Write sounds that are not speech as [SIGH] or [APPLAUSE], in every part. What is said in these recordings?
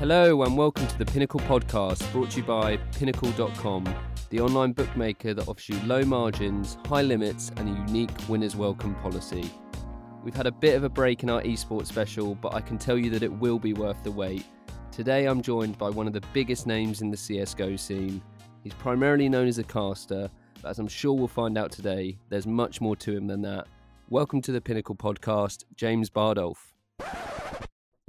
Hello and welcome to the Pinnacle Podcast, brought to you by Pinnacle.com, the online bookmaker that offers you low margins, high limits, and a unique winners welcome policy. We've had a bit of a break in our esports special, but I can tell you that it will be worth the wait. Today I'm joined by one of the biggest names in the CSGO scene. He's primarily known as a caster, but as I'm sure we'll find out today, there's much more to him than that. Welcome to the Pinnacle Podcast, James Bardolph.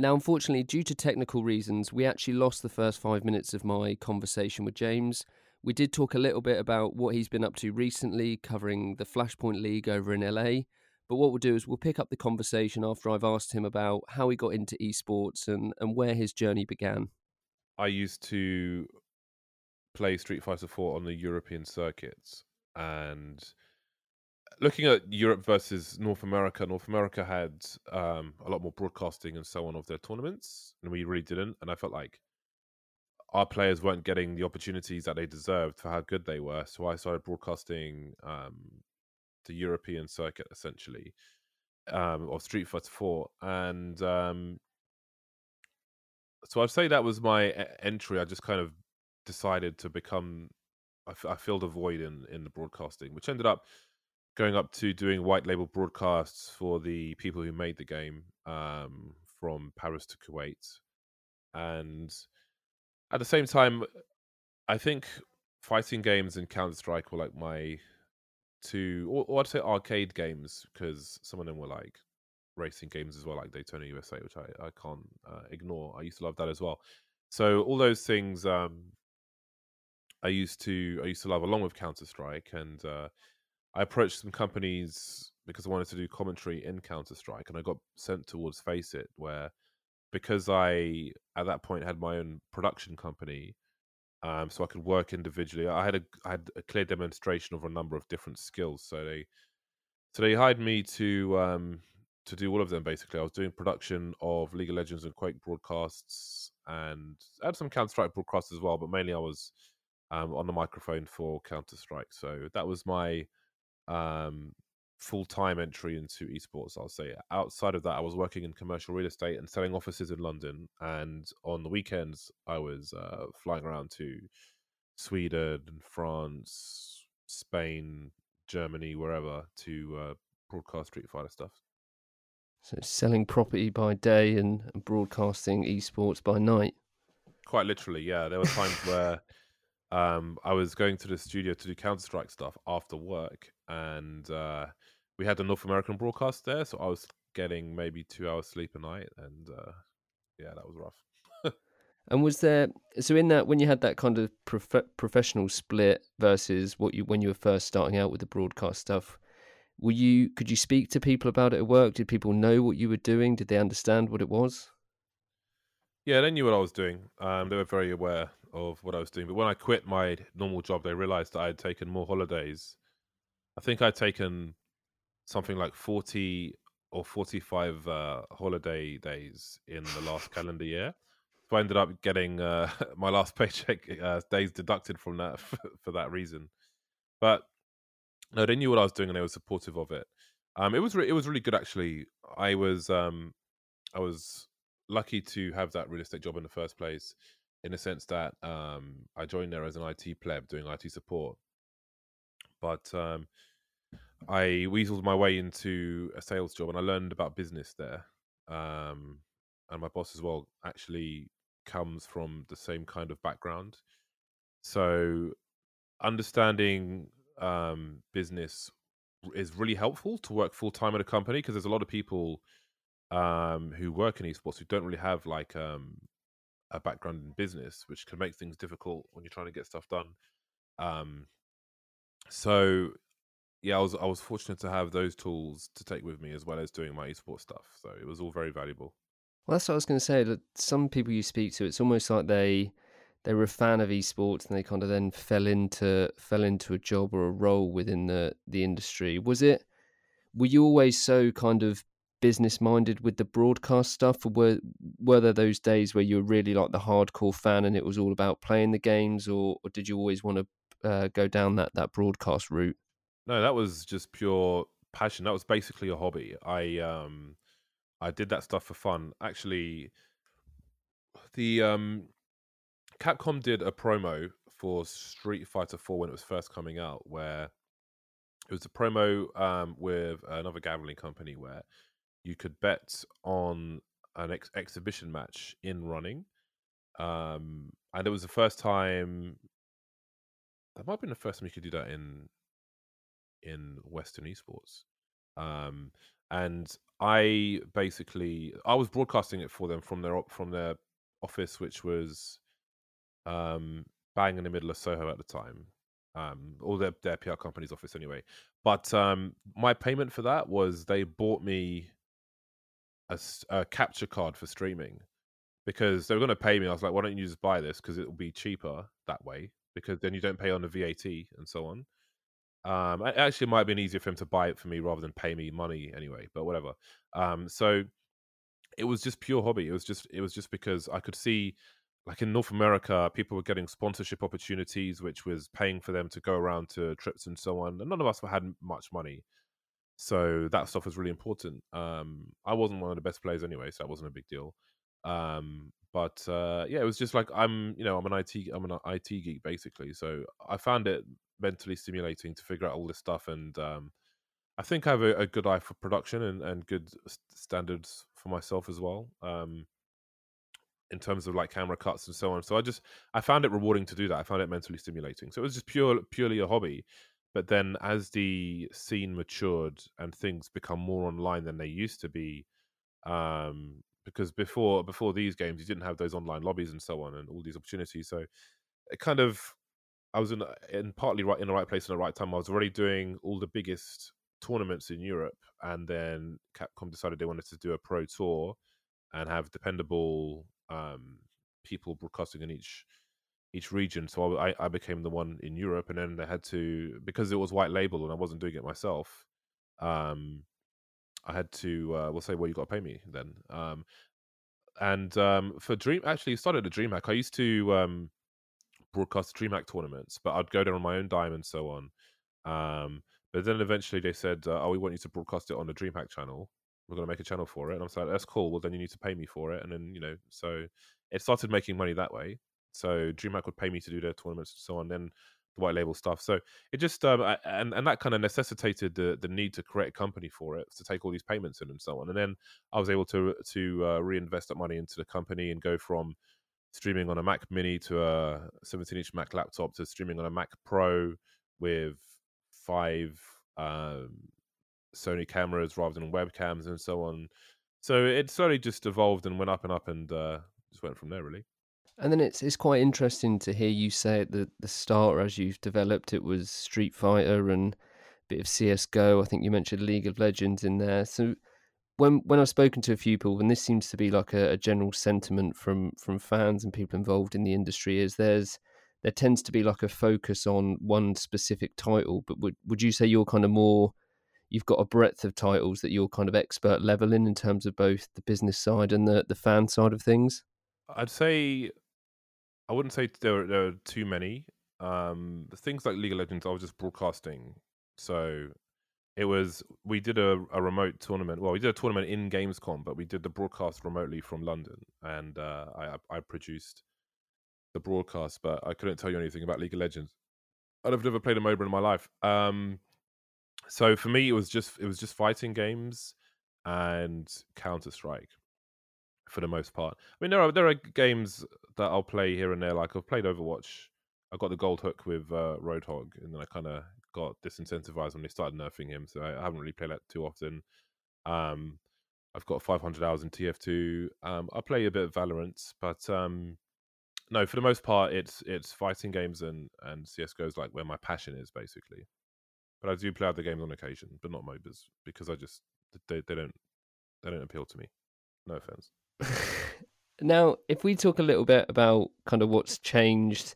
Now, unfortunately, due to technical reasons, we actually lost the first five minutes of my conversation with James. We did talk a little bit about what he's been up to recently, covering the Flashpoint League over in LA. But what we'll do is we'll pick up the conversation after I've asked him about how he got into esports and, and where his journey began. I used to play Street Fighter 4 on the European circuits and looking at Europe versus North America, North America had um, a lot more broadcasting and so on of their tournaments, and we really didn't. And I felt like our players weren't getting the opportunities that they deserved for how good they were. So I started broadcasting um, the European circuit essentially um, of Street Fighter 4, and um, so I'd say that was my entry. I just kind of decided to become. I, f- I filled a void in in the broadcasting, which ended up going up to doing white label broadcasts for the people who made the game um, from Paris to Kuwait. And at the same time, I think fighting games and Counter Strike were like my two, or, or, I'd say arcade games, because some of them were like racing games as well, like Daytona USA, which I, I can't uh, ignore. I used to love that as well. So all those things um, I used to I used to love along with Counter Strike, and uh, I approached some companies because I wanted to do commentary in Counter Strike, and I got sent towards FACEIT, where because I at that point had my own production company, um, so I could work individually. I had a I had a clear demonstration of a number of different skills. So they so they hired me to um, to do all of them. Basically, I was doing production of League of Legends and Quake broadcasts, and I had some Counter Strike broadcasts as well. But mainly, I was um, on the microphone for Counter Strike. So that was my um, full time entry into esports. I'll say outside of that, I was working in commercial real estate and selling offices in London. And on the weekends, I was uh, flying around to Sweden, France, Spain, Germany, wherever to uh, broadcast Street Fighter stuff. So selling property by day and broadcasting esports by night. Quite literally, yeah. There were times where um, I was going to the studio to do Counter Strike stuff after work, and uh, we had the North American broadcast there, so I was getting maybe two hours sleep a night, and uh, yeah, that was rough. [LAUGHS] and was there so in that when you had that kind of prof- professional split versus what you when you were first starting out with the broadcast stuff? Were you could you speak to people about it at work? Did people know what you were doing? Did they understand what it was? Yeah, they knew what I was doing. Um, they were very aware of what I was doing. But when I quit my normal job, they realized that I had taken more holidays I think I'd taken something like 40 or 45 uh, holiday days in the last [LAUGHS] calendar year. So I ended up getting uh, [LAUGHS] my last paycheck uh, days deducted from that [LAUGHS] for, for, that reason. But no, they knew what I was doing and they were supportive of it. Um, it was re- it was really good actually. I was um, I was lucky to have that real estate job in the first place, in the sense that um, I joined there as an IT pleb doing IT support, but um, I weaseled my way into a sales job and I learned about business there. Um, and my boss as well actually comes from the same kind of background. So understanding um, business is really helpful to work full time at a company because there's a lot of people um, who work in esports who don't really have like um, a background in business, which can make things difficult when you're trying to get stuff done. Um, so yeah, I was I was fortunate to have those tools to take with me as well as doing my esports stuff. So it was all very valuable. Well, that's what I was going to say. That some people you speak to, it's almost like they they were a fan of esports and they kind of then fell into fell into a job or a role within the the industry. Was it? Were you always so kind of business minded with the broadcast stuff, or were were there those days where you were really like the hardcore fan and it was all about playing the games, or, or did you always want to uh, go down that that broadcast route? No, that was just pure passion. That was basically a hobby. I um I did that stuff for fun. Actually, the um, Capcom did a promo for Street Fighter 4 when it was first coming out, where it was a promo um, with another gambling company where you could bet on an ex- exhibition match in running. Um, and it was the first time that might have been the first time you could do that in in Western esports. Um, and I basically I was broadcasting it for them from their from their office, which was um, bang in the middle of Soho at the time, um, or their their PR company's office anyway. But um, my payment for that was they bought me a, a capture card for streaming because they were going to pay me. I was like, why don't you just buy this because it will be cheaper that way because then you don't pay on the VAT and so on. Um, actually, it might have been easier for him to buy it for me rather than pay me money anyway. But whatever. Um, so it was just pure hobby. It was just it was just because I could see, like in North America, people were getting sponsorship opportunities, which was paying for them to go around to trips and so on. And none of us had much money, so that stuff was really important. Um, I wasn't one of the best players anyway, so that wasn't a big deal. Um, but uh, yeah, it was just like I'm, you know, I'm an IT, I'm an IT geek basically. So I found it mentally stimulating to figure out all this stuff, and um, I think I have a, a, good eye for production and, and good standards for myself as well. Um, in terms of like camera cuts and so on. So I just I found it rewarding to do that. I found it mentally stimulating. So it was just pure purely a hobby. But then as the scene matured and things become more online than they used to be, um, because before before these games you didn't have those online lobbies and so on and all these opportunities so it kind of i was in in partly right in the right place in the right time. I was already doing all the biggest tournaments in europe and then capcom decided they wanted to do a pro tour and have dependable um, people broadcasting in each each region so I, I became the one in europe and then they had to because it was white label and i wasn't doing it myself um I had to uh, we'll say, well, you got to pay me then. Um, and um, for Dream, actually started a DreamHack. I used to um, broadcast DreamHack tournaments, but I'd go there on my own dime and so on. Um, but then eventually they said, uh, "Oh, we want you to broadcast it on the DreamHack channel. We're going to make a channel for it." And I'm like, "That's cool. Well, then you need to pay me for it." And then you know, so it started making money that way. So DreamHack would pay me to do their tournaments and so on. Then the white label stuff. So it just um, and and that kind of necessitated the the need to create a company for it to take all these payments in and so on. And then I was able to to uh, reinvest that money into the company and go from streaming on a Mac Mini to a 17 inch Mac laptop to streaming on a Mac Pro with five um, Sony cameras rather than webcams and so on. So it slowly just evolved and went up and up and uh, just went from there really. And then it's it's quite interesting to hear you say at the the start as you've developed it was Street Fighter and a bit of CS:GO. I think you mentioned League of Legends in there. So when when I've spoken to a few people, and this seems to be like a, a general sentiment from from fans and people involved in the industry, is there's there tends to be like a focus on one specific title. But would would you say you're kind of more you've got a breadth of titles that you're kind of expert level in in terms of both the business side and the the fan side of things? I'd say I wouldn't say there, there are too many. Um, things like League of Legends, I was just broadcasting. So it was we did a, a remote tournament. Well, we did a tournament in Gamescom, but we did the broadcast remotely from London, and uh, I I produced the broadcast, but I couldn't tell you anything about League of Legends. I'd have never played a MOBA in my life. Um, so for me, it was just it was just fighting games and Counter Strike for the most part. I mean, there are there are games that I'll play here and there. Like I've played Overwatch. I got the gold hook with uh, Roadhog, and then I kind of got disincentivized when they started nerfing him. So I, haven't really played that too often. Um, I've got 500 hours in TF2. Um, I play a bit of Valorant, but um, no, for the most part, it's it's fighting games and and CS:GO is like where my passion is basically. But I do play other games on occasion, but not MOBAs because I just they, they don't they don't appeal to me. No offense. [LAUGHS] now, if we talk a little bit about kind of what's changed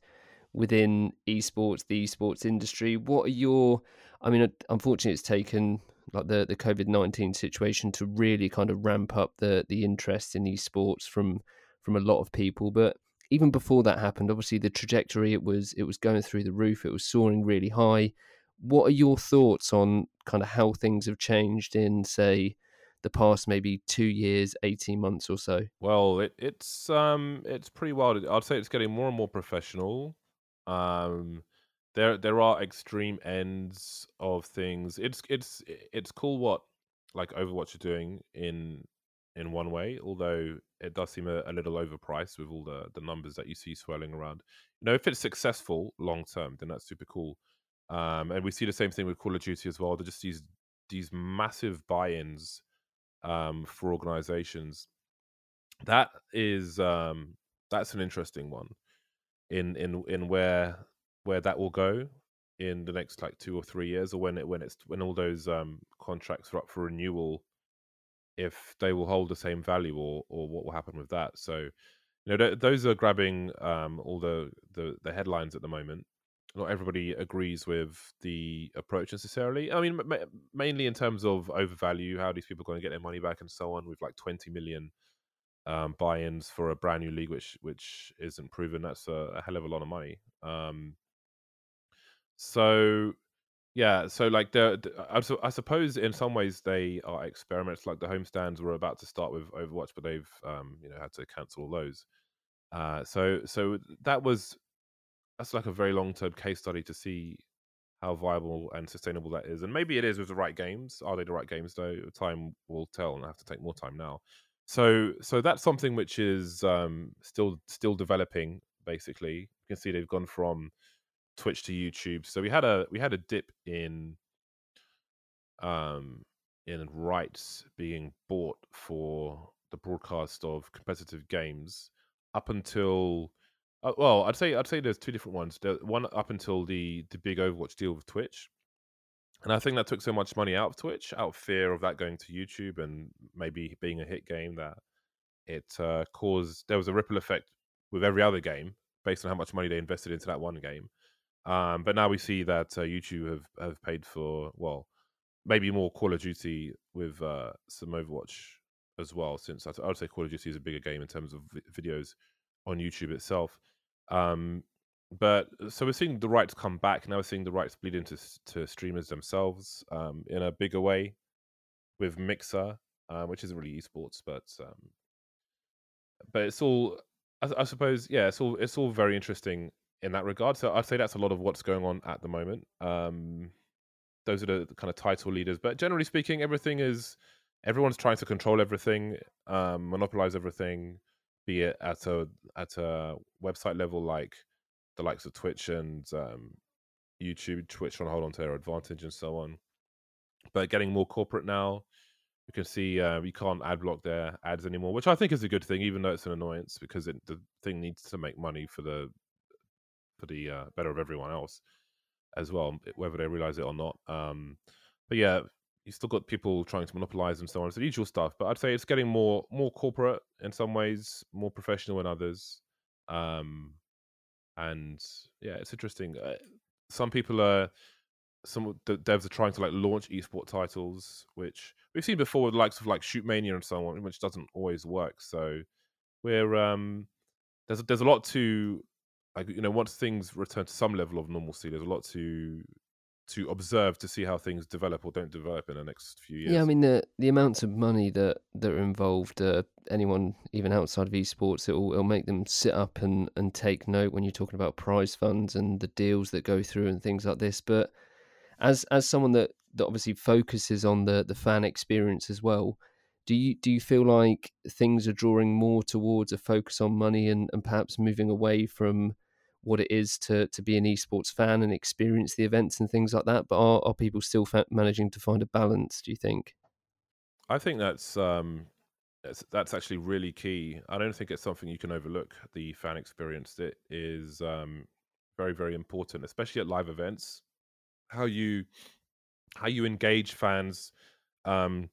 within esports, the esports industry, what are your? I mean, unfortunately, it's taken like the the COVID nineteen situation to really kind of ramp up the the interest in esports from from a lot of people, but even before that happened, obviously the trajectory it was it was going through the roof. It was soaring really high. What are your thoughts on kind of how things have changed in, say, the past maybe two years, eighteen months or so? Well, it, it's um it's pretty wild. I'd say it's getting more and more professional. Um, there there are extreme ends of things. It's it's it's cool what like Overwatch are doing in in one way, although it does seem a, a little overpriced with all the the numbers that you see swirling around. You know, if it's successful long term, then that's super cool. Um, and we see the same thing with Call of Duty as well. They're just these these massive buy-ins um, for organizations. That is um, that's an interesting one in in in where where that will go in the next like two or three years, or when it when it's when all those um, contracts are up for renewal, if they will hold the same value, or or what will happen with that. So, you know, th- those are grabbing um, all the, the the headlines at the moment. Not everybody agrees with the approach necessarily. I mean, ma- mainly in terms of overvalue, how these people are going to get their money back, and so on. With like twenty million um, buy-ins for a brand new league, which which isn't proven. That's a, a hell of a lot of money. Um, so yeah, so like the, the I, I suppose in some ways they are experiments. Like the homestands were about to start with Overwatch, but they've um, you know had to cancel all those. Uh, so so that was that's like a very long term case study to see how viable and sustainable that is. And maybe it is with the right games. Are they the right games though? Time will tell, and I have to take more time now. So so that's something which is um, still still developing. Basically, you can see they've gone from Twitch to YouTube. So we had a we had a dip in um in rights being bought for the broadcast of competitive games up until uh, well, I'd say I'd say there's two different ones. One up until the the big Overwatch deal with Twitch, and I think that took so much money out of Twitch, out of fear of that going to YouTube and maybe being a hit game, that it uh, caused there was a ripple effect with every other game based on how much money they invested into that one game. Um, but now we see that uh, YouTube have have paid for well, maybe more Call of Duty with uh, some Overwatch as well. Since I, I would say Call of Duty is a bigger game in terms of vi- videos on YouTube itself. Um, but so we're seeing the rights come back now. We're seeing the rights bleed into to streamers themselves um, in a bigger way with Mixer, uh, which isn't really esports, but um, but it's all I, I suppose yeah, it's all it's all very interesting in that regard. So I'd say that's a lot of what's going on at the moment. Um, those are the, the kind of title leaders, but generally speaking, everything is everyone's trying to control everything, um, monopolize everything, be it at a at a website level like the likes of Twitch and um, YouTube, Twitch trying to hold on to their advantage and so on. But getting more corporate now, you can see uh, you can't ad block their ads anymore, which I think is a good thing, even though it's an annoyance because it, the thing needs to make money for the for the uh, better of everyone else as well, whether they realize it or not. Um, but yeah, you still got people trying to monopolize and so on. It's the usual stuff, but I'd say it's getting more more corporate in some ways, more professional in others. Um, and yeah, it's interesting. Uh, some people are some the devs are trying to like launch esport titles, which we've seen before with likes of like Shootmania and so on, which doesn't always work. So we're um there's there's a lot to like you know once things return to some level of normalcy, there's a lot to to observe to see how things develop or don't develop in the next few years. Yeah, I mean the the amounts of money that that are involved. Uh, anyone even outside of esports, it'll it'll make them sit up and and take note when you're talking about prize funds and the deals that go through and things like this. But as as someone that that obviously focuses on the the fan experience as well. Do you do you feel like things are drawing more towards a focus on money and, and perhaps moving away from what it is to to be an esports fan and experience the events and things like that. But are, are people still fa- managing to find a balance? Do you think? I think that's um that's, actually really key. I don't think it's something you can overlook. The fan experience it is um very very important, especially at live events. How you how you engage fans um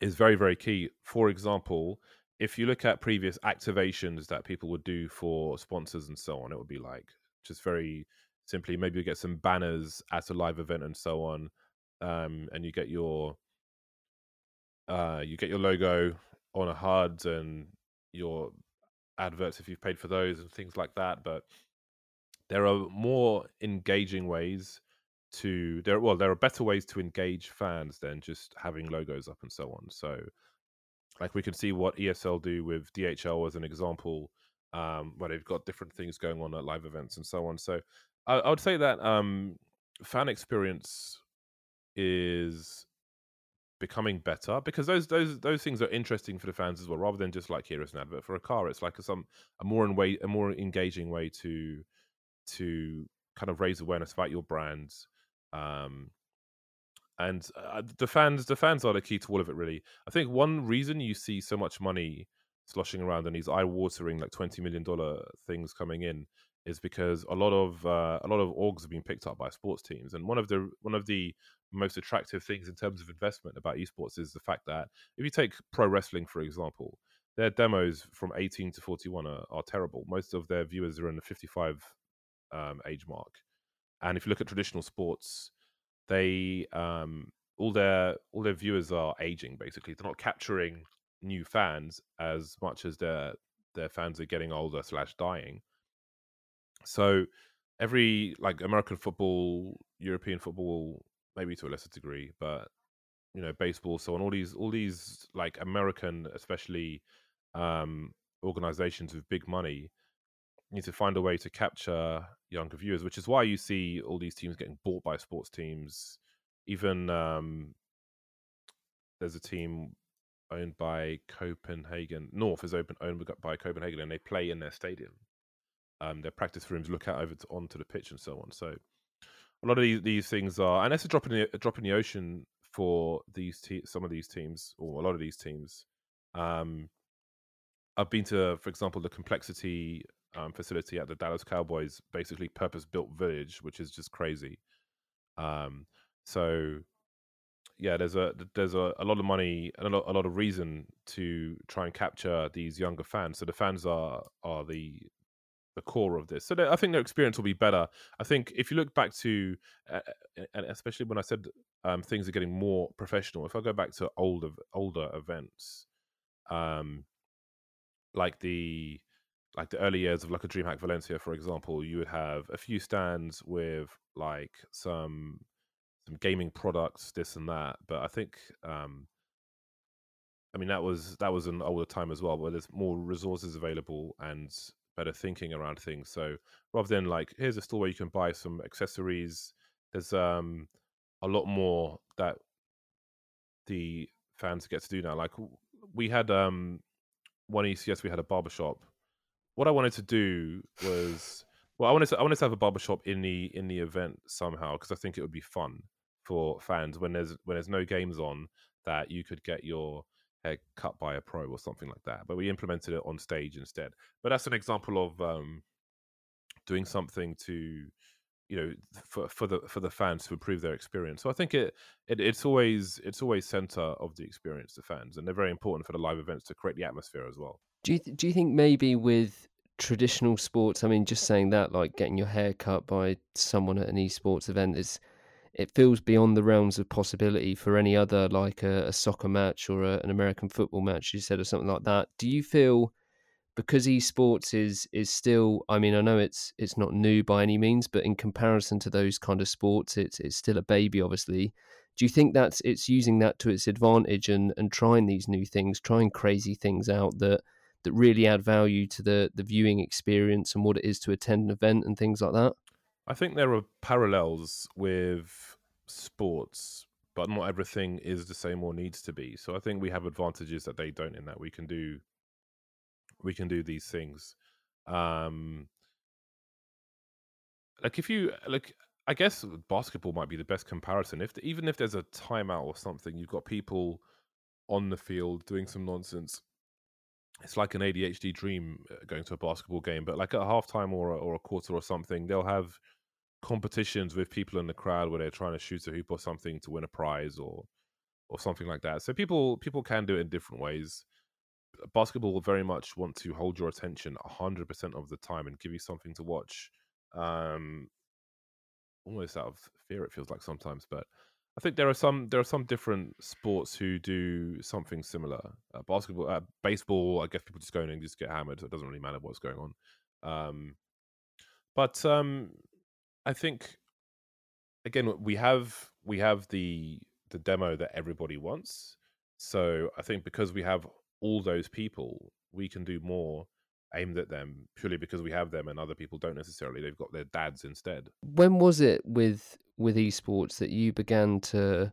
is very very key. For example, if you look at previous activations that people would do for sponsors and so on, it would be like just very simply maybe you get some banners at a live event and so on, um, and you get your uh, you get your logo on a HUD and your adverts if you've paid for those and things like that. But there are more engaging ways to there. Well, there are better ways to engage fans than just having logos up and so on. So, like we can see what ESL do with DHL as an example, um, where they've got different things going on at live events and so on. So, I, I would say that um, fan experience is becoming better because those those those things are interesting for the fans as well rather than just like here is an advert for a car it's like a, some a more in way a more engaging way to to kind of raise awareness about your brands um and uh, the fans the fans are the key to all of it really. I think one reason you see so much money sloshing around and these eye-watering like 20 million dollar things coming in is because a lot of uh, a lot of orgs have been picked up by sports teams and one of the one of the most attractive things in terms of investment about esports is the fact that if you take pro wrestling for example their demos from 18 to 41 are, are terrible. Most of their viewers are in the 55 um, age mark. And if you look at traditional sports they um, all their all their viewers are aging basically. They're not capturing new fans as much as their their fans are getting older slash dying. So every like american football european football maybe to a lesser degree, but you know, baseball, so on all these all these like American, especially um organizations with big money need to find a way to capture younger viewers, which is why you see all these teams getting bought by sports teams. Even um there's a team owned by Copenhagen. North is open owned by Copenhagen, and they play in their stadium. Um, their practice rooms look out over to, onto the pitch and so on. So a lot of these, these things are, and that's a drop in the a drop in the ocean for these te- some of these teams or a lot of these teams. Um, I've been to, for example, the complexity um, facility at the Dallas Cowboys, basically purpose built village, which is just crazy. Um, so yeah, there's a there's a, a lot of money and a lot, a lot of reason to try and capture these younger fans. So the fans are are the the core of this. So I think their experience will be better. I think if you look back to, uh, and especially when I said um, things are getting more professional, if I go back to older older events, um, like the like the early years of like a DreamHack Valencia, for example, you would have a few stands with like some some gaming products, this and that. But I think um, I mean that was that was an older time as well, where there's more resources available and better thinking around things. So rather than like, here's a store where you can buy some accessories, there's um a lot more that the fans get to do now. Like we had um one ECS, we had a barbershop. What I wanted to do was well, I wanted to I wanted to have a barbershop in the in the event somehow because I think it would be fun for fans when there's when there's no games on that you could get your hair cut by a pro or something like that. But we implemented it on stage instead. But that's an example of um, doing something to you know for for the for the fans to improve their experience. So I think it, it it's always it's always center of the experience to fans, and they're very important for the live events to create the atmosphere as well. Do you th- do you think maybe with traditional sports, I mean, just saying that, like getting your hair cut by someone at an esports event is it feels beyond the realms of possibility for any other like a, a soccer match or a, an American football match you said or something like that. Do you feel because esports is is still I mean I know it's it's not new by any means but in comparison to those kind of sports it's it's still a baby obviously. Do you think that's it's using that to its advantage and and trying these new things, trying crazy things out that that really add value to the the viewing experience and what it is to attend an event and things like that? I think there are parallels with sports, but not everything is the same or needs to be. So I think we have advantages that they don't in that we can do we can do these things. Um like if you like I guess basketball might be the best comparison. If even if there's a timeout or something, you've got people on the field doing some nonsense. It's like an ADHD dream uh, going to a basketball game, but like at halftime or a, or a quarter or something, they'll have competitions with people in the crowd where they're trying to shoot a hoop or something to win a prize or or something like that. So people people can do it in different ways. Basketball will very much want to hold your attention 100% of the time and give you something to watch. Um almost out of fear it feels like sometimes, but I think there are some there are some different sports who do something similar. Uh, basketball, uh, baseball, I guess people just go in and just get hammered. So it doesn't really matter what's going on. Um, but um, I think again, we have we have the the demo that everybody wants. So I think because we have all those people, we can do more aimed at them purely because we have them and other people don't necessarily. They've got their dads instead. When was it with with esports that you began to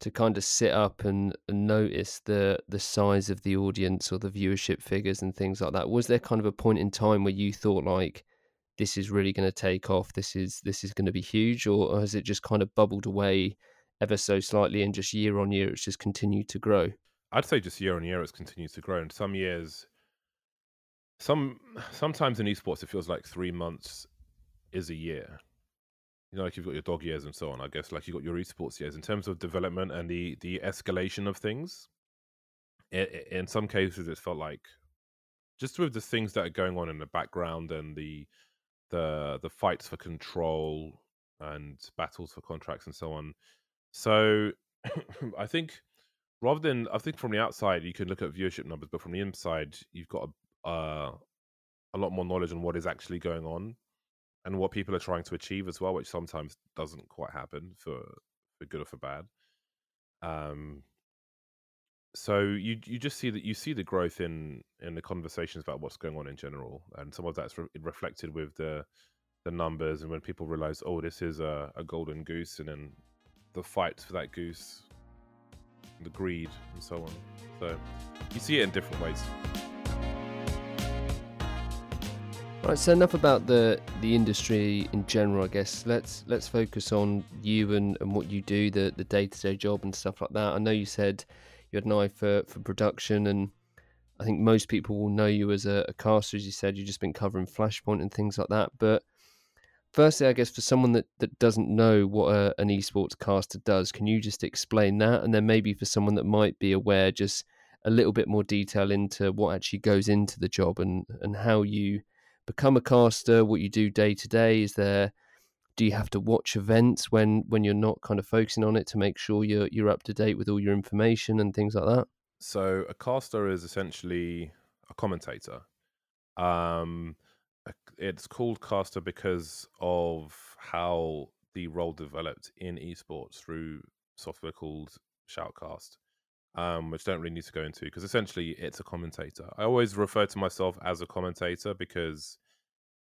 to kind of sit up and, and notice the the size of the audience or the viewership figures and things like that? Was there kind of a point in time where you thought like this is really going to take off, this is this is going to be huge, or has it just kind of bubbled away ever so slightly and just year on year it's just continued to grow? I'd say just year on year it's continued to grow. And some years some sometimes in esports it feels like three months is a year you know, like you've got your dog years and so on. I guess like you've got your esports years in terms of development and the the escalation of things. It, in some cases, it felt like just with the things that are going on in the background and the the the fights for control and battles for contracts and so on. So [COUGHS] I think rather than I think from the outside you can look at viewership numbers, but from the inside you've got a, uh, a lot more knowledge on what is actually going on and what people are trying to achieve as well, which sometimes doesn't quite happen for for good or for bad. Um, so you you just see that you see the growth in in the conversations about what's going on in general, and some of that's re- reflected with the the numbers, and when people realize, oh, this is a, a golden goose, and then the fight for that goose, the greed, and so on. So you see it in different ways. Right, so enough about the the industry in general. I guess let's let's focus on you and, and what you do, the the day to day job and stuff like that. I know you said you had an eye for, for production, and I think most people will know you as a, a caster, as you said. You've just been covering Flashpoint and things like that. But firstly, I guess for someone that, that doesn't know what a, an esports caster does, can you just explain that? And then maybe for someone that might be aware, just a little bit more detail into what actually goes into the job and and how you become a caster, what you do day to day? Is there do you have to watch events when when you're not kind of focusing on it to make sure you're you're up to date with all your information and things like that? So a caster is essentially a commentator. Um, it's called caster because of how the role developed in esports through software called Shoutcast um, which don't really need to go into because essentially it's a commentator. I always refer to myself as a commentator because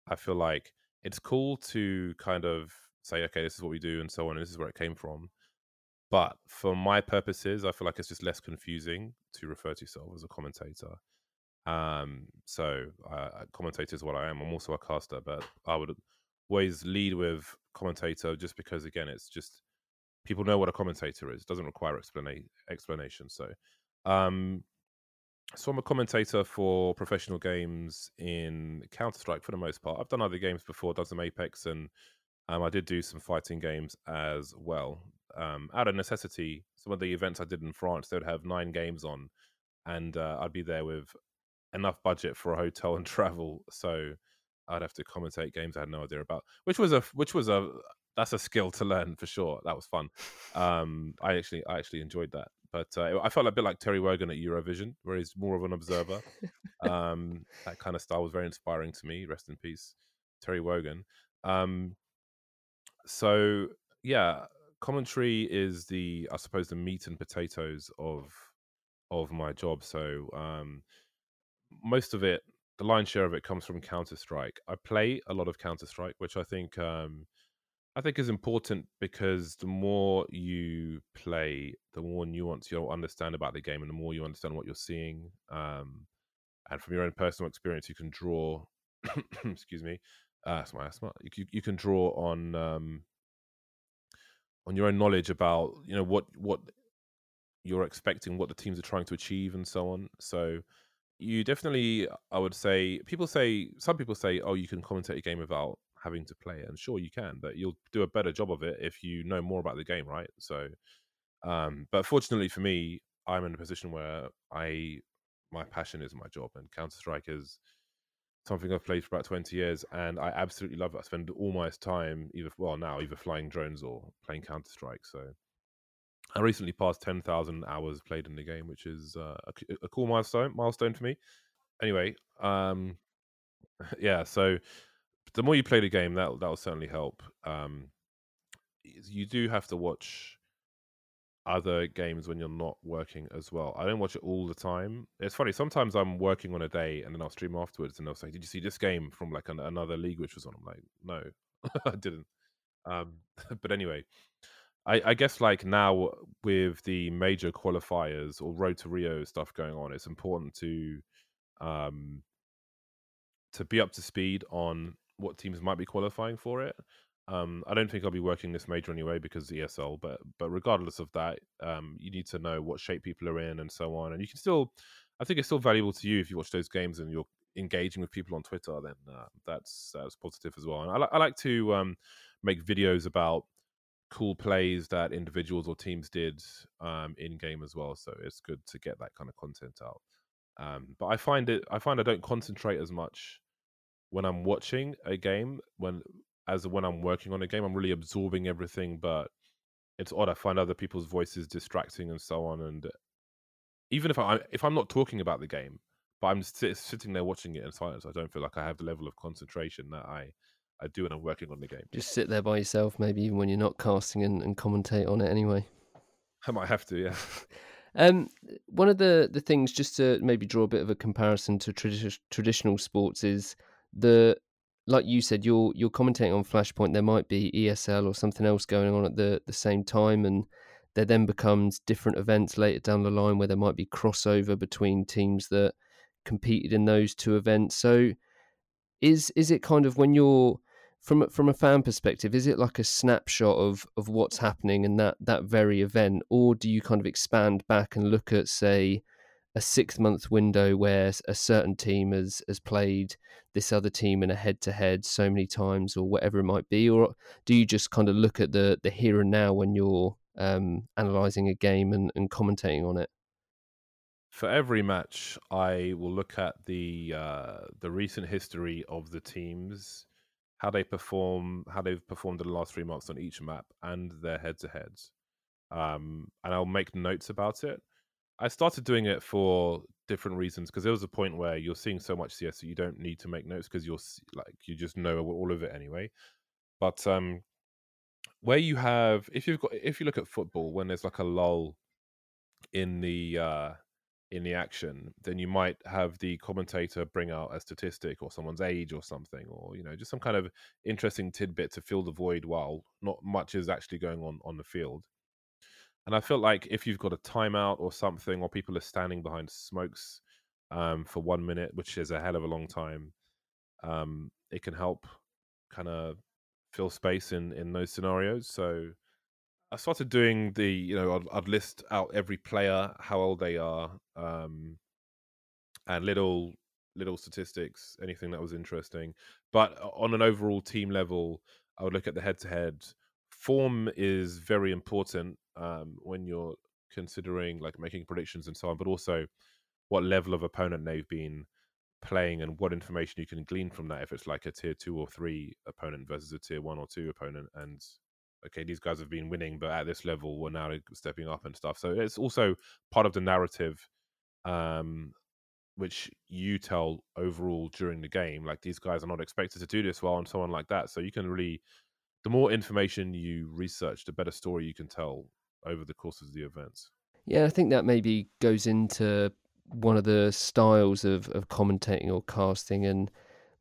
I feel like it's cool to kind of say, okay, this is what we do and so on, and this is where it came from. But for my purposes, I feel like it's just less confusing to refer to yourself as a commentator. Um, so uh, commentator is what I am. I'm also a caster, but I would always lead with commentator just because, again, it's just people know what a commentator is. It doesn't require explana- explanation. So, um, so I'm a commentator for professional games in Counter Strike for the most part. I've done other games before, done some Apex, and um, I did do some fighting games as well. Um, out of necessity, some of the events I did in France, they would have nine games on, and uh, I'd be there with enough budget for a hotel and [LAUGHS] travel. So I'd have to commentate games I had no idea about, which was a which was a that's a skill to learn for sure. That was fun. Um, I actually I actually enjoyed that. But uh, I felt a bit like Terry Wogan at Eurovision, where he's more of an observer. um, that kind of style was very inspiring to me. Rest in peace, Terry Wogan. Um, so yeah, commentary is the I suppose the meat and potatoes of of my job. So um, most of it, the lion's share of it, comes from Counter Strike. I play a lot of Counter Strike, which I think um, I think is important because the more you play, the more nuance you'll understand about the game, and the more you understand what you're seeing. Um, and from your own personal experience, you can draw. [COUGHS] excuse me, uh, that's my asthma. You, you can draw on um, on your own knowledge about you know what what you're expecting, what the teams are trying to achieve, and so on. So you definitely, I would say, people say some people say, oh, you can commentate a game without having to play it. And sure, you can, but you'll do a better job of it if you know more about the game, right? So, um, but fortunately for me, I'm in a position where I my passion is my job, and Counter Strike is something I've played for about 20 years, and I absolutely love it. I spend all my time either well now either flying drones or playing Counter Strike. So. I recently passed 10,000 hours played in the game, which is uh, a, a cool milestone milestone for me. Anyway, um, [LAUGHS] yeah, so the more you play the game, that that'll certainly help. Um, you do have to watch other games when you're not working as well. I don't watch it all the time. It's funny. Sometimes I'm working on a day and then I'll stream afterwards, and they'll say, "Did you see this game from like an, another league which was on?" I'm like, "No, [LAUGHS] I didn't." Um, [LAUGHS] but anyway, I, I guess like now with the major qualifiers or Road to Rio stuff going on, it's important to um to be up to speed on what teams might be qualifying for it. Um, I don't think I'll be working this major anyway because ESL, but but regardless of that, um, you need to know what shape people are in and so on. And you can still, I think it's still valuable to you if you watch those games and you're engaging with people on Twitter. Then uh, that's that's positive as well. And I, li- I like to um, make videos about cool plays that individuals or teams did um, in game as well. So it's good to get that kind of content out. Um, but I find it, I find I don't concentrate as much when I'm watching a game when as when I'm working on a game. I'm really absorbing everything, but it's odd. I find other people's voices distracting and so on. And even if I if I'm not talking about the game, but I'm sit, sitting there watching it in silence, I don't feel like I have the level of concentration that I I do when I'm working on the game. Just sit there by yourself, maybe even when you're not casting and, and commentate on it anyway. [LAUGHS] I might have to, yeah. [LAUGHS] Um, one of the, the things, just to maybe draw a bit of a comparison to tradi- traditional sports, is the like you said, you're you're commentating on Flashpoint. There might be ESL or something else going on at the the same time, and there then becomes different events later down the line where there might be crossover between teams that competed in those two events. So, is is it kind of when you're from from a fan perspective, is it like a snapshot of of what's happening in that that very event, or do you kind of expand back and look at say a six month window where a certain team has has played this other team in a head to head so many times or whatever it might be, or do you just kind of look at the the here and now when you're um, analyzing a game and, and commentating on it? For every match, I will look at the uh, the recent history of the teams, how they perform, how they've performed in the last three months on each map, and their head to heads. Um, and I'll make notes about it. I started doing it for different reasons because there was a point where you're seeing so much CS that you don't need to make notes because you're like you just know all of it anyway. But um, where you have if you've got if you look at football when there's like a lull in the uh in the action, then you might have the commentator bring out a statistic or someone's age or something, or you know, just some kind of interesting tidbit to fill the void while not much is actually going on on the field. And I feel like if you've got a timeout or something, or people are standing behind smokes um, for one minute, which is a hell of a long time, um, it can help kind of fill space in in those scenarios. So I started doing the, you know, I'd, I'd list out every player, how old they are, um, and little little statistics, anything that was interesting. But on an overall team level, I would look at the head to head. Form is very important um, when you're considering like making predictions and so on, but also what level of opponent they've been playing and what information you can glean from that if it's like a tier two or three opponent versus a tier one or two opponent and okay these guys have been winning but at this level we're now stepping up and stuff. So it's also part of the narrative um which you tell overall during the game like these guys are not expected to do this well and so on like that. So you can really the more information you research the better story you can tell over the course of the events. Yeah, I think that maybe goes into one of the styles of, of commentating or casting and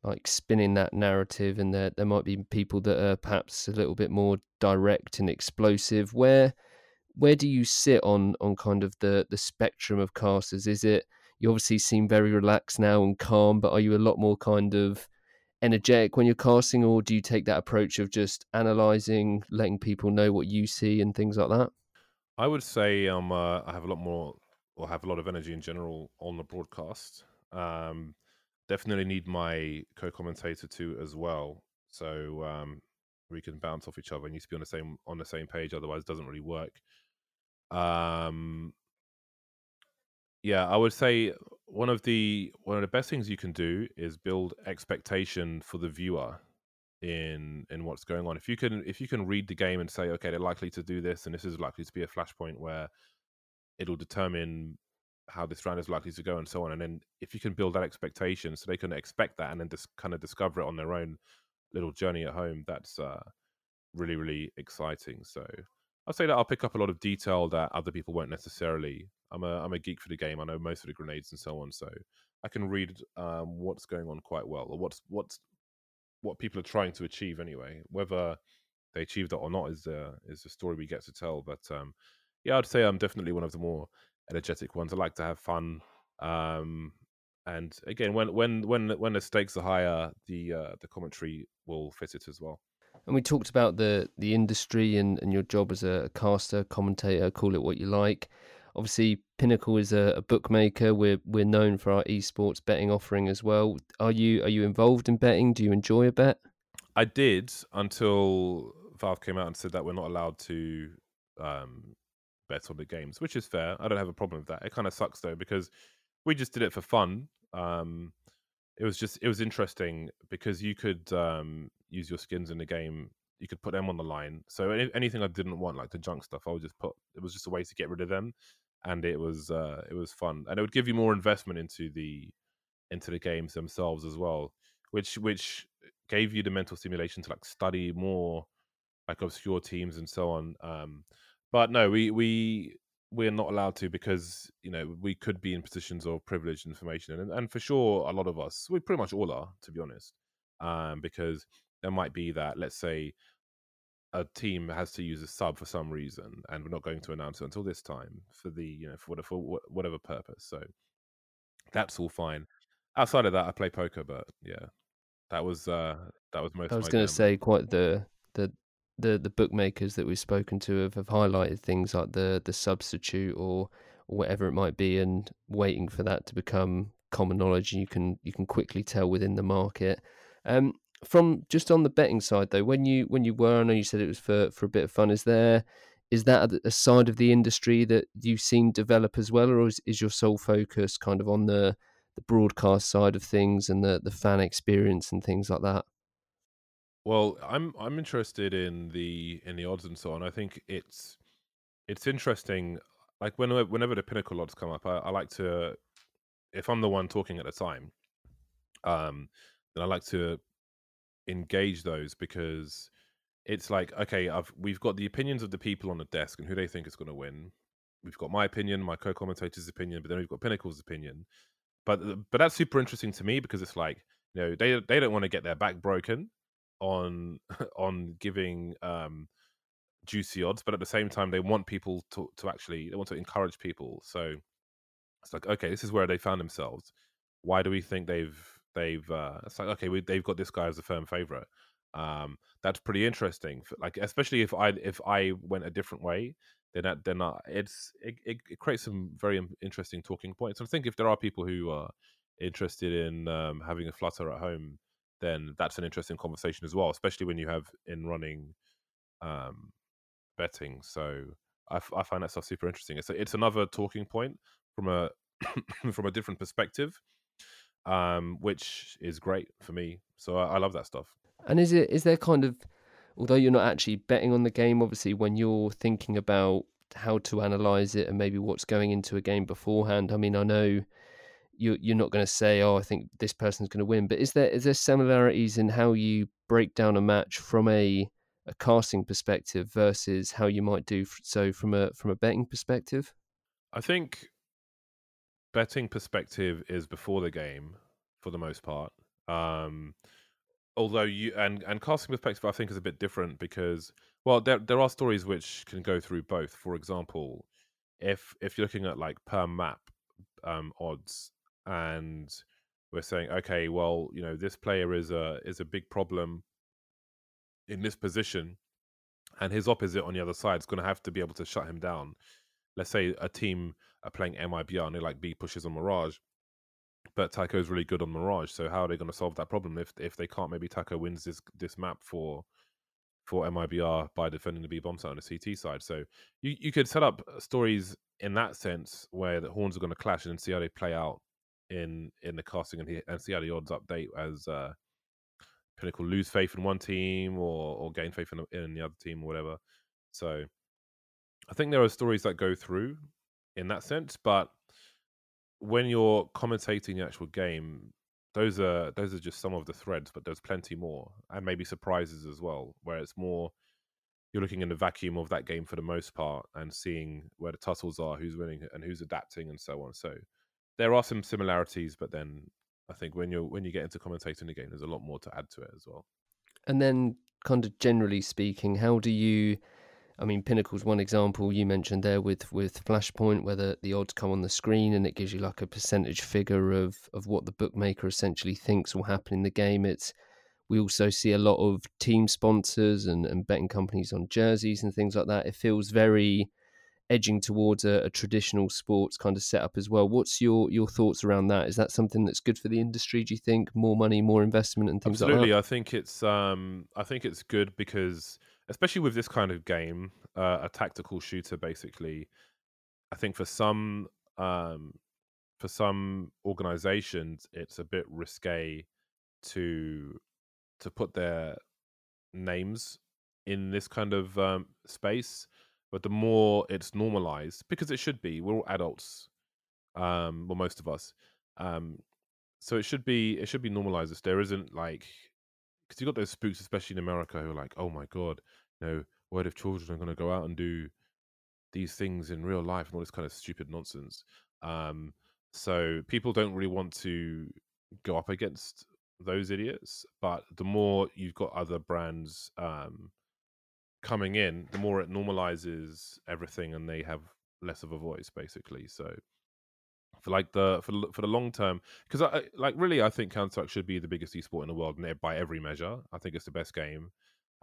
like spinning that narrative and there there might be people that are perhaps a little bit more direct and explosive where where do you sit on on kind of the the spectrum of casters is it you obviously seem very relaxed now and calm but are you a lot more kind of energetic when you're casting or do you take that approach of just analyzing letting people know what you see and things like that I would say um, uh, I have a lot more, or have a lot of energy in general on the broadcast. Um, definitely need my co-commentator too as well, so um, we can bounce off each other. We need to be on the same on the same page, otherwise, it doesn't really work. Um, yeah, I would say one of the one of the best things you can do is build expectation for the viewer in in what's going on. If you can if you can read the game and say, okay, they're likely to do this, and this is likely to be a flashpoint where it'll determine how this round is likely to go and so on. And then if you can build that expectation so they can expect that and then just kind of discover it on their own little journey at home, that's uh really really exciting. So I'll say that I'll pick up a lot of detail that other people won't necessarily. I'm a I'm a geek for the game. I know most of the grenades and so on, so I can read um, what's going on quite well, or what's what's what people are trying to achieve anyway. Whether they achieved it or not is the is the story we get to tell. But um, yeah, I'd say I'm definitely one of the more energetic ones. I like to have fun. Um, and again, when when when when the stakes are higher, the uh, the commentary will fit it as well. And we talked about the the industry and, and your job as a caster, commentator, call it what you like. Obviously, Pinnacle is a, a, bookmaker. We're we're known for our esports betting offering as well. Are you are you involved in betting? Do you enjoy a bet? I did until Valve came out and said that we're not allowed to um, bet on the games, which is fair. I don't have a problem with that. It kind of sucks though because we just did it for fun. Um, it was just it was interesting because you could um, use your skins in the game. You could put them on the line. So any, anything I didn't want, like the junk stuff, I would just put. It was just a way to get rid of them, and it was uh, it was fun, and it would give you more investment into the into the games themselves as well, which which gave you the mental stimulation to like study more like obscure teams and so on. Um, but no, we we we're not allowed to because you know we could be in positions of privileged information, and and for sure a lot of us, we pretty much all are, to be honest, um, because there might be that let's say a team has to use a sub for some reason, and we're not going to announce it until this time for the you know for whatever for whatever purpose. So that's all fine. Outside of that, I play poker, but yeah, that was uh that was most. I was going to say quite the the the the bookmakers that we've spoken to have, have highlighted things like the the substitute or, or whatever it might be, and waiting for that to become common knowledge. You can you can quickly tell within the market. Um, from just on the betting side though, when you when you were, I know you said it was for for a bit of fun. Is there is that a side of the industry that you've seen develop as well, or is, is your sole focus kind of on the the broadcast side of things and the the fan experience and things like that? Well, I'm I'm interested in the in the odds and so on. I think it's it's interesting. Like whenever whenever the pinnacle odds come up, I, I like to, if I'm the one talking at the time, um, then I like to engage those because it's like okay, I've we've got the opinions of the people on the desk and who they think is going to win. We've got my opinion, my co-commentator's opinion, but then we've got Pinnacle's opinion. But but that's super interesting to me because it's like you know they they don't want to get their back broken on [LAUGHS] on giving um juicy odds, but at the same time they want people to to actually they want to encourage people. So it's like okay, this is where they found themselves. Why do we think they've they've uh it's like okay, we, they've got this guy as a firm favorite. Um, that's pretty interesting. Like especially if I if I went a different way, then that, then uh, it's it, it, it, creates some very interesting talking points. I think if there are people who are interested in um, having a flutter at home then that's an interesting conversation as well, especially when you have in running um, betting. So I, f- I find that stuff super interesting. It's a, it's another talking point from a [COUGHS] from a different perspective, um, which is great for me. So I, I love that stuff. And is it is there kind of although you're not actually betting on the game, obviously when you're thinking about how to analyze it and maybe what's going into a game beforehand. I mean, I know you you're not going to say, "Oh, I think this person's going to win." But is there is there similarities in how you break down a match from a a casting perspective versus how you might do so from a from a betting perspective? I think betting perspective is before the game for the most part. Um, although you and and casting perspective, I think is a bit different because well, there there are stories which can go through both. For example, if if you're looking at like per map um, odds, and we're saying, okay, well, you know, this player is a is a big problem in this position, and his opposite on the other side is going to have to be able to shut him down. Let's say a team are playing MIBR and they like B pushes on Mirage, but TACO is really good on Mirage. So how are they going to solve that problem if if they can't? Maybe TACO wins this this map for for MIBR by defending the B bomb site on the CT side. So you you could set up stories in that sense where the horns are going to clash and see how they play out in in the casting and, and see how the odds update as uh, Pinnacle lose faith in one team or or gain faith in, in the other team or whatever. So I think there are stories that go through in that sense, but when you're commentating the actual game, those are those are just some of the threads, but there's plenty more, and maybe surprises as well, where it's more you're looking in the vacuum of that game for the most part and seeing where the tussles are, who's winning and who's adapting and so on. So there are some similarities, but then I think when you're when you get into commentating the game, there's a lot more to add to it as well. And then, kind of generally speaking, how do you? I mean, Pinnacle's one example you mentioned there with with Flashpoint, where the, the odds come on the screen and it gives you like a percentage figure of of what the bookmaker essentially thinks will happen in the game. It's we also see a lot of team sponsors and, and betting companies on jerseys and things like that. It feels very edging towards a, a, traditional sports kind of setup as well. What's your your thoughts around that? Is that something that's good for the industry? Do you think more money, more investment, and things Absolutely. like that? Absolutely, I think it's um, I think it's good because especially with this kind of game, uh, a tactical shooter, basically. I think for some um, for some organizations, it's a bit risque to to put their names in this kind of um, space. But the more it's normalized, because it should be, we're all adults, um, well, most of us. Um, so it should be it should be normalized. There isn't like because you got those spooks, especially in America, who are like, oh my god, you know, what if children are going to go out and do these things in real life and all this kind of stupid nonsense? Um, so people don't really want to go up against those idiots. But the more you've got other brands um, coming in, the more it normalizes everything, and they have less of a voice, basically. So for like the for for the long term, because I like really, I think Counter Strike should be the biggest esport in the world by every measure. I think it's the best game,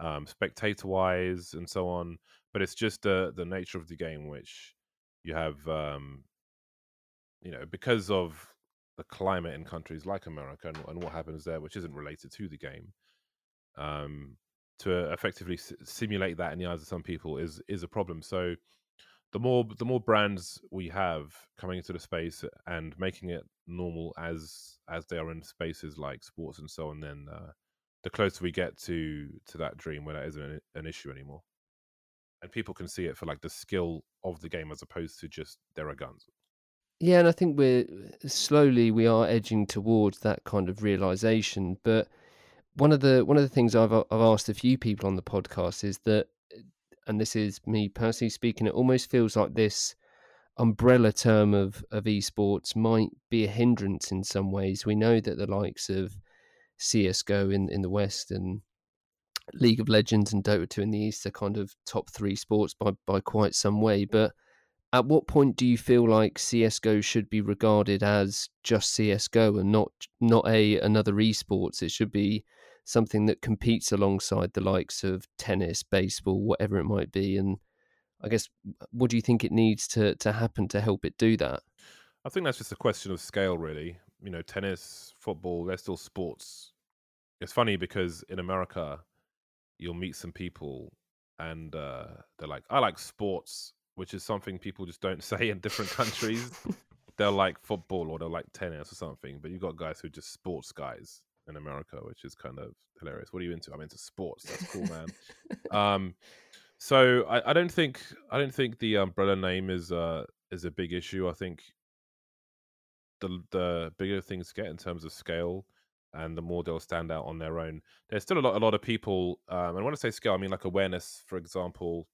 um, spectator wise, and so on. But it's just the the nature of the game, which you have, um, you know, because of the climate in countries like America and, and what happens there, which isn't related to the game, um, to effectively s- simulate that in the eyes of some people is is a problem. So the more the more brands we have coming into the space and making it normal as as they are in spaces like sports and so on, then uh, the closer we get to to that dream where that isn't an, an issue anymore, and people can see it for like the skill of the game as opposed to just there are guns. Yeah, and I think we're uh, slowly we are edging towards that kind of realization. But one of the one of the things I've uh, I've asked a few people on the podcast is that, uh, and this is me personally speaking, it almost feels like this umbrella term of of esports might be a hindrance in some ways. We know that the likes of CS:GO in in the West and League of Legends and Dota 2 in the East are kind of top three sports by by quite some way, but at what point do you feel like CS:GO should be regarded as just CS:GO and not not a another esports? It should be something that competes alongside the likes of tennis, baseball, whatever it might be. And I guess, what do you think it needs to to happen to help it do that? I think that's just a question of scale, really. You know, tennis, football, they're still sports. It's funny because in America, you'll meet some people and uh, they're like, "I like sports." which is something people just don't [LAUGHS] say in different countries. they'll like football or they'll like tennis or something, but you've got guys who are just sports guys in America, which is kind of hilarious. What are you into? I'm into sports. That's cool, man. um, so I, I, don't think I don't think the umbrella name is uh is a big issue. I think the the bigger things get in terms of scale and the more they'll stand out on their own. There's still a lot a lot of people um, and when I say scale, I mean like awareness, for example,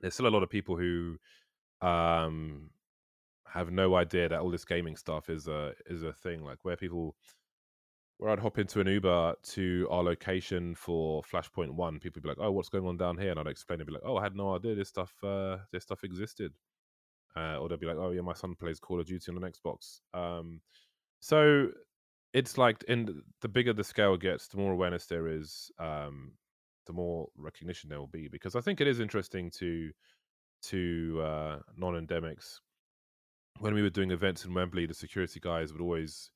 there's still a lot of people who um have no idea that all this gaming stuff is a is a thing. Like where people where I'd hop into an Uber to our location for Flashpoint One, people be like, "Oh, what's going on down here?" And I'd explain it, be like, "Oh, I had no idea this stuff uh, this stuff existed." Uh, or they'll be like, "Oh, yeah, my son plays Call of Duty on an Xbox." Um, so it's like, in the bigger the scale gets, the more awareness there is, um, the more recognition there will be. Because I think it is interesting to to uh, non-endemics. When we were doing events in Wembley, the security guys would always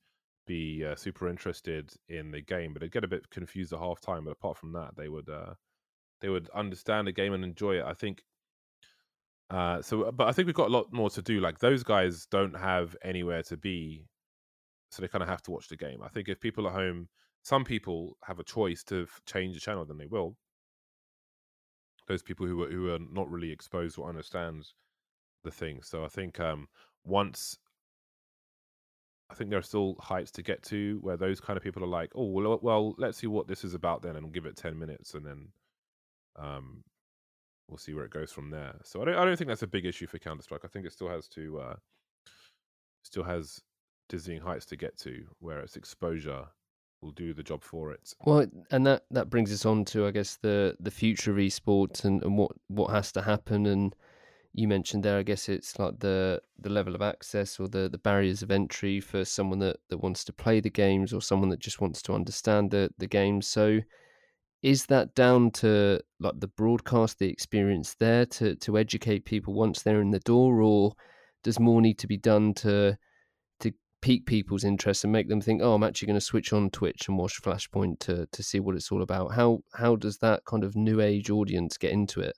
be uh, super interested in the game, but they'd get a bit confused at half time. But apart from that, they would uh, they would understand the game and enjoy it. I think. Uh, so, but I think we've got a lot more to do. Like those guys don't have anywhere to be, so they kind of have to watch the game. I think if people at home some people have a choice to change the channel, then they will. Those people who are who are not really exposed or understand the thing. So I think um, once I think there are still heights to get to where those kind of people are like, oh well, well, let's see what this is about then, and give it ten minutes, and then um, we'll see where it goes from there. So I don't I don't think that's a big issue for Counter Strike. I think it still has to uh, still has dizzying heights to get to, where its exposure will do the job for it. Well, and that that brings us on to I guess the the future of esports and, and what what has to happen. And you mentioned there, I guess it's like the the level of access or the the barriers of entry for someone that that wants to play the games or someone that just wants to understand the the games. So is that down to like the broadcast, the experience there to to educate people once they're in the door, or does more need to be done to to pique people's interest and make them think, oh, I'm actually going to switch on Twitch and watch Flashpoint to to see what it's all about? How how does that kind of new age audience get into it?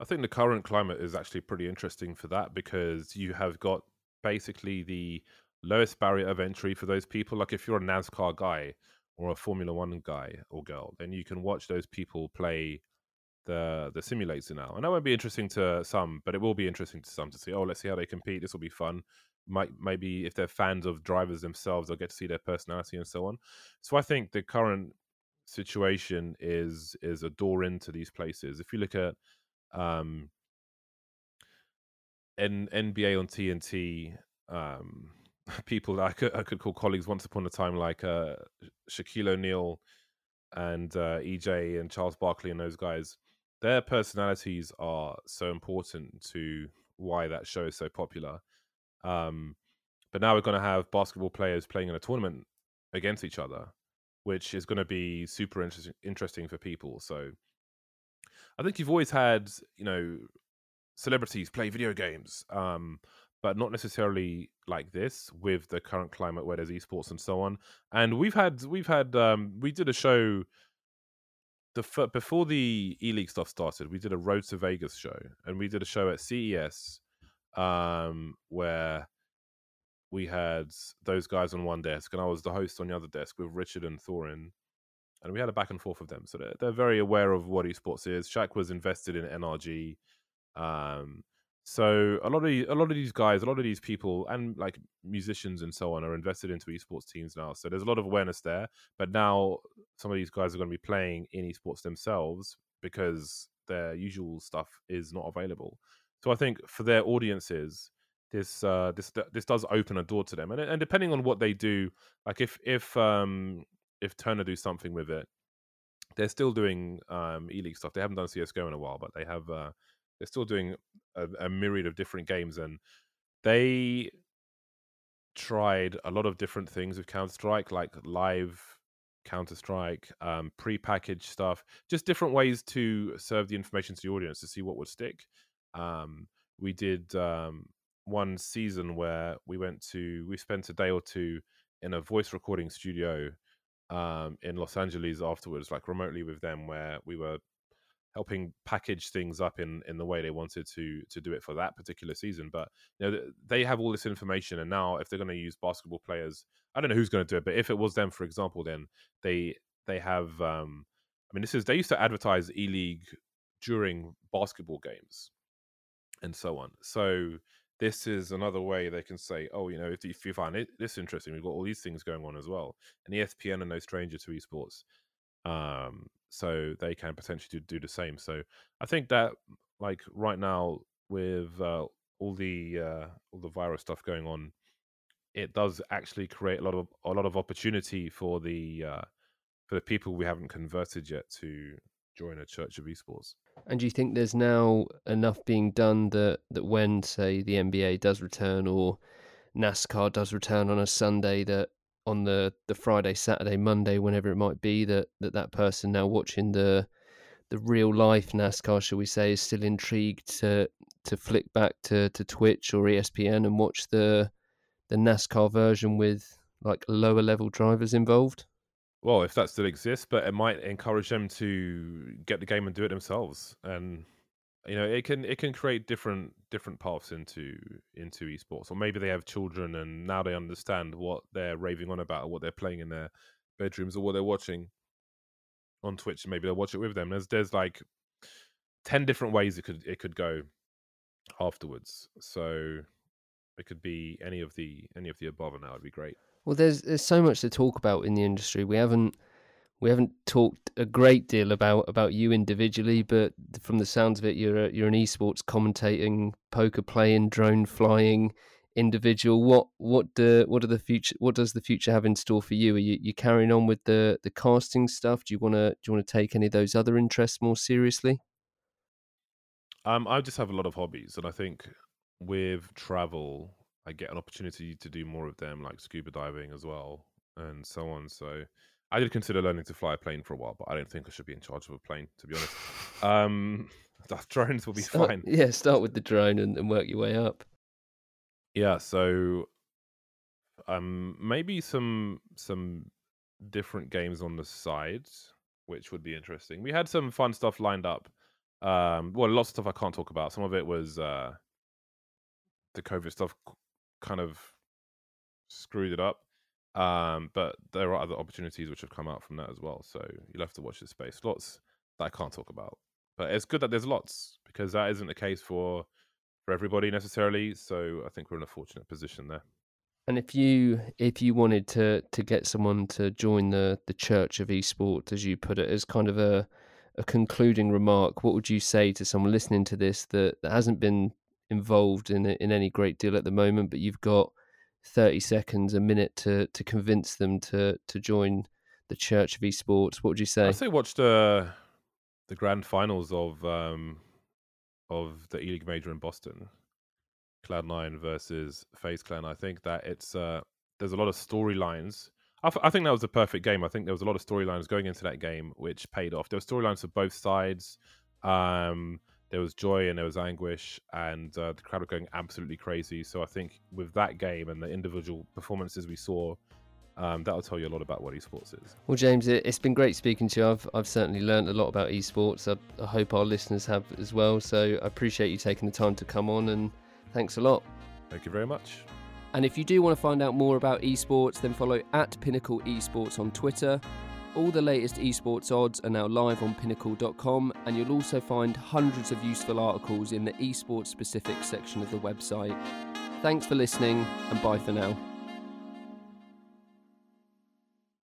I think the current climate is actually pretty interesting for that because you have got basically the lowest barrier of entry for those people. Like if you're a NASCAR guy or a Formula One guy or girl, then you can watch those people play the the simulator now. And that won't be interesting to some, but it will be interesting to some to see. Oh, let's see how they compete. This will be fun. Might maybe if they're fans of drivers themselves, they'll get to see their personality and so on. So I think the current situation is is a door into these places. If you look at um N- NBA on TNT, um, people that I could I could call colleagues once upon a time, like uh, Shaquille O'Neal and uh, EJ and Charles Barkley and those guys. Their personalities are so important to why that show is so popular. Um, but now we're going to have basketball players playing in a tournament against each other, which is going to be super interesting interesting for people. So I think you've always had, you know, celebrities play video games. Um, but not necessarily like this with the current climate where there's esports and so on. And we've had we've had um, we did a show the before the E League stuff started. We did a Road to Vegas show, and we did a show at CES um, where we had those guys on one desk, and I was the host on the other desk with Richard and Thorin. And we had a back and forth with them, so they're, they're very aware of what esports is. Shaq was invested in NRG, um, so a lot of a lot of these guys, a lot of these people, and like musicians and so on, are invested into esports teams now. So there's a lot of awareness there. But now some of these guys are going to be playing in esports themselves because their usual stuff is not available. So I think for their audiences, this uh, this this does open a door to them, and and depending on what they do, like if if um if Turner do something with it, they're still doing um E League stuff. They haven't done CS:GO in a while, but they have. Uh, they're still doing a, a myriad of different games, and they tried a lot of different things with Counter Strike, like live Counter Strike, um, pre-packaged stuff, just different ways to serve the information to the audience to see what would stick. Um, we did um, one season where we went to we spent a day or two in a voice recording studio um, in Los Angeles afterwards, like remotely with them, where we were helping package things up in in the way they wanted to to do it for that particular season but you know they have all this information and now if they're going to use basketball players i don't know who's going to do it but if it was them for example then they they have um i mean this is they used to advertise ELEAGUE during basketball games and so on so this is another way they can say, oh, you know, if, if you find it this interesting, we've got all these things going on as well. And ESPN are no stranger to esports. Um, so they can potentially do, do the same. So I think that like right now with uh, all the uh, all the virus stuff going on, it does actually create a lot of a lot of opportunity for the uh, for the people we haven't converted yet to join a church of esports. And do you think there's now enough being done that that when say the NBA does return or NASCAR does return on a Sunday that on the the Friday, Saturday, Monday, whenever it might be, that that, that person now watching the the real life NASCAR, shall we say, is still intrigued to to flick back to, to Twitch or ESPN and watch the the NASCAR version with like lower level drivers involved? Well, if that still exists, but it might encourage them to get the game and do it themselves. And you know it can it can create different different paths into into esports or maybe they have children and now they understand what they're raving on about or what they're playing in their bedrooms or what they're watching on twitch maybe they'll watch it with them. There's there's like 10 different ways it could it could go afterwards. So it could be any of the any of the above and that would be great. Well there's there's so much to talk about in the industry. We haven't we haven't talked a great deal about about you individually, but from the sounds of it, you're a, you're an esports commentating, poker playing, drone flying individual. What what do, what are the future? What does the future have in store for you? Are you, you carrying on with the the casting stuff? Do you want to do you want to take any of those other interests more seriously? Um, I just have a lot of hobbies, and I think with travel, I get an opportunity to do more of them, like scuba diving as well, and so on. So I did consider learning to fly a plane for a while, but I don't think I should be in charge of a plane, to be honest. um, [LAUGHS] drones will be start, fine. Yeah, start with the drone and, and work your way up. Yeah, so um, maybe some some different games on the side, which would be interesting. We had some fun stuff lined up. Um, well, lots of stuff I can't talk about. Some of it was uh, the COVID stuff, kind of screwed it up. Um, but there are other opportunities which have come out from that as well. So you'll have to watch the space. Lots that I can't talk about, but it's good that there's lots because that isn't the case for for everybody necessarily. So I think we're in a fortunate position there. And if you if you wanted to to get someone to join the the Church of Esports, as you put it, as kind of a a concluding remark, what would you say to someone listening to this that, that hasn't been involved in in any great deal at the moment, but you've got 30 seconds, a minute to to convince them to to join the Church of Esports, what would you say? I'd say watch the the grand finals of um of the E League Major in Boston, Cloud9 versus FaZe Clan. I think that it's uh there's a lot of storylines. I, I think that was a perfect game. I think there was a lot of storylines going into that game, which paid off. There were storylines for both sides. Um, there was joy and there was anguish, and uh, the crowd were going absolutely crazy. So I think with that game and the individual performances we saw, um, that'll tell you a lot about what esports is. Well, James, it, has been great speaking to you. I've, I've certainly learned a lot about esports. I, I hope our listeners have as well. So I appreciate you taking the time to come on, and thanks a lot. Thank you very much. And if you do want to find out more about esports, then follow at Pinnacle Esports on Twitter all the latest esports odds are now live on pinnacle.com, and you'll also find hundreds of useful articles in the esports specific section of the website. Thanks for listening, and bye for now.